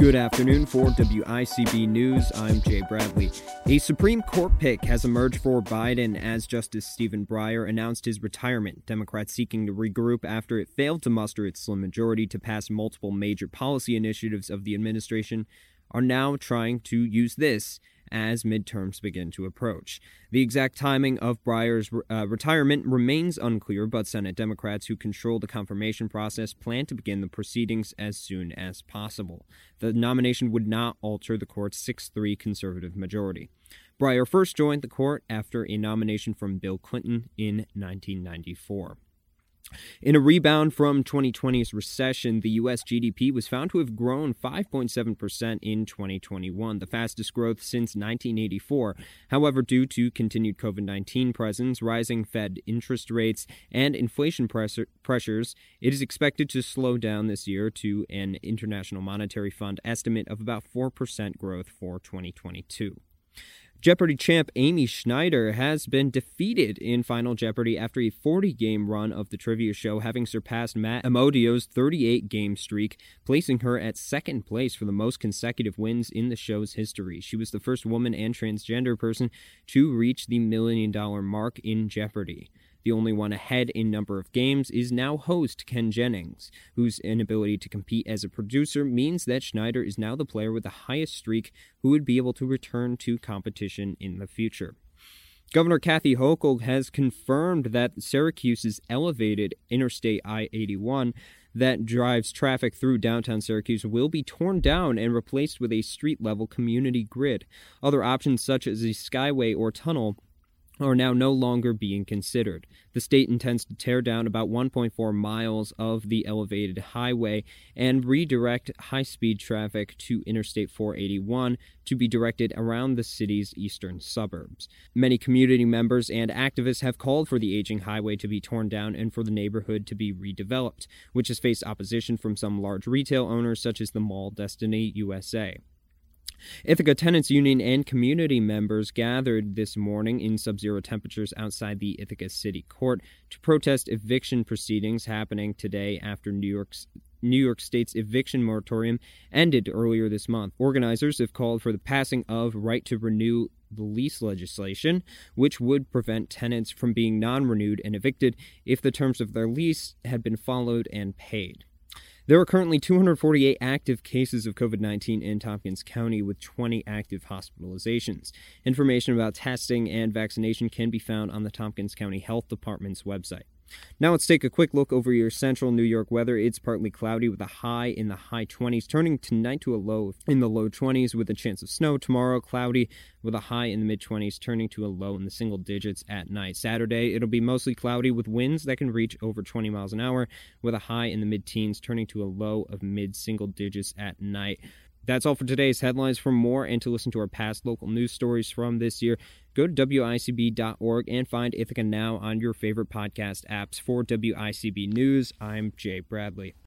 Good afternoon for WICB News. I'm Jay Bradley. A Supreme Court pick has emerged for Biden as Justice Stephen Breyer announced his retirement. Democrats seeking to regroup after it failed to muster its slim majority to pass multiple major policy initiatives of the administration are now trying to use this as midterms begin to approach. The exact timing of Breyer's uh, retirement remains unclear, but Senate Democrats who control the confirmation process plan to begin the proceedings as soon as possible. The nomination would not alter the court's 6 3 conservative majority. Breyer first joined the court after a nomination from Bill Clinton in 1994. In a rebound from 2020's recession, the U.S. GDP was found to have grown 5.7% in 2021, the fastest growth since 1984. However, due to continued COVID 19 presence, rising Fed interest rates, and inflation pressures, it is expected to slow down this year to an International Monetary Fund estimate of about 4% growth for 2022. Jeopardy champ Amy Schneider has been defeated in Final Jeopardy after a 40 game run of the trivia show, having surpassed Matt Amodio's 38 game streak, placing her at second place for the most consecutive wins in the show's history. She was the first woman and transgender person to reach the million dollar mark in Jeopardy! The only one ahead in number of games is now host Ken Jennings, whose inability to compete as a producer means that Schneider is now the player with the highest streak who would be able to return to competition in the future. Governor Kathy Hochul has confirmed that Syracuse's elevated Interstate I 81 that drives traffic through downtown Syracuse will be torn down and replaced with a street level community grid. Other options, such as a skyway or tunnel, are now no longer being considered. The state intends to tear down about 1.4 miles of the elevated highway and redirect high speed traffic to Interstate 481 to be directed around the city's eastern suburbs. Many community members and activists have called for the aging highway to be torn down and for the neighborhood to be redeveloped, which has faced opposition from some large retail owners such as the mall Destiny USA. Ithaca Tenants Union and community members gathered this morning in sub zero temperatures outside the Ithaca City Court to protest eviction proceedings happening today after New York's New York State's eviction moratorium ended earlier this month. Organizers have called for the passing of right to renew the lease legislation, which would prevent tenants from being non renewed and evicted if the terms of their lease had been followed and paid. There are currently 248 active cases of COVID 19 in Tompkins County with 20 active hospitalizations. Information about testing and vaccination can be found on the Tompkins County Health Department's website. Now let's take a quick look over your central New York weather. It's partly cloudy with a high in the high 20s, turning tonight to a low in the low 20s with a chance of snow. Tomorrow, cloudy with a high in the mid 20s, turning to a low in the single digits at night. Saturday, it'll be mostly cloudy with winds that can reach over 20 miles an hour with a high in the mid teens, turning to a low of mid single digits at night. That's all for today's headlines. For more and to listen to our past local news stories from this year, go to WICB.org and find Ithaca Now on your favorite podcast apps. For WICB News, I'm Jay Bradley.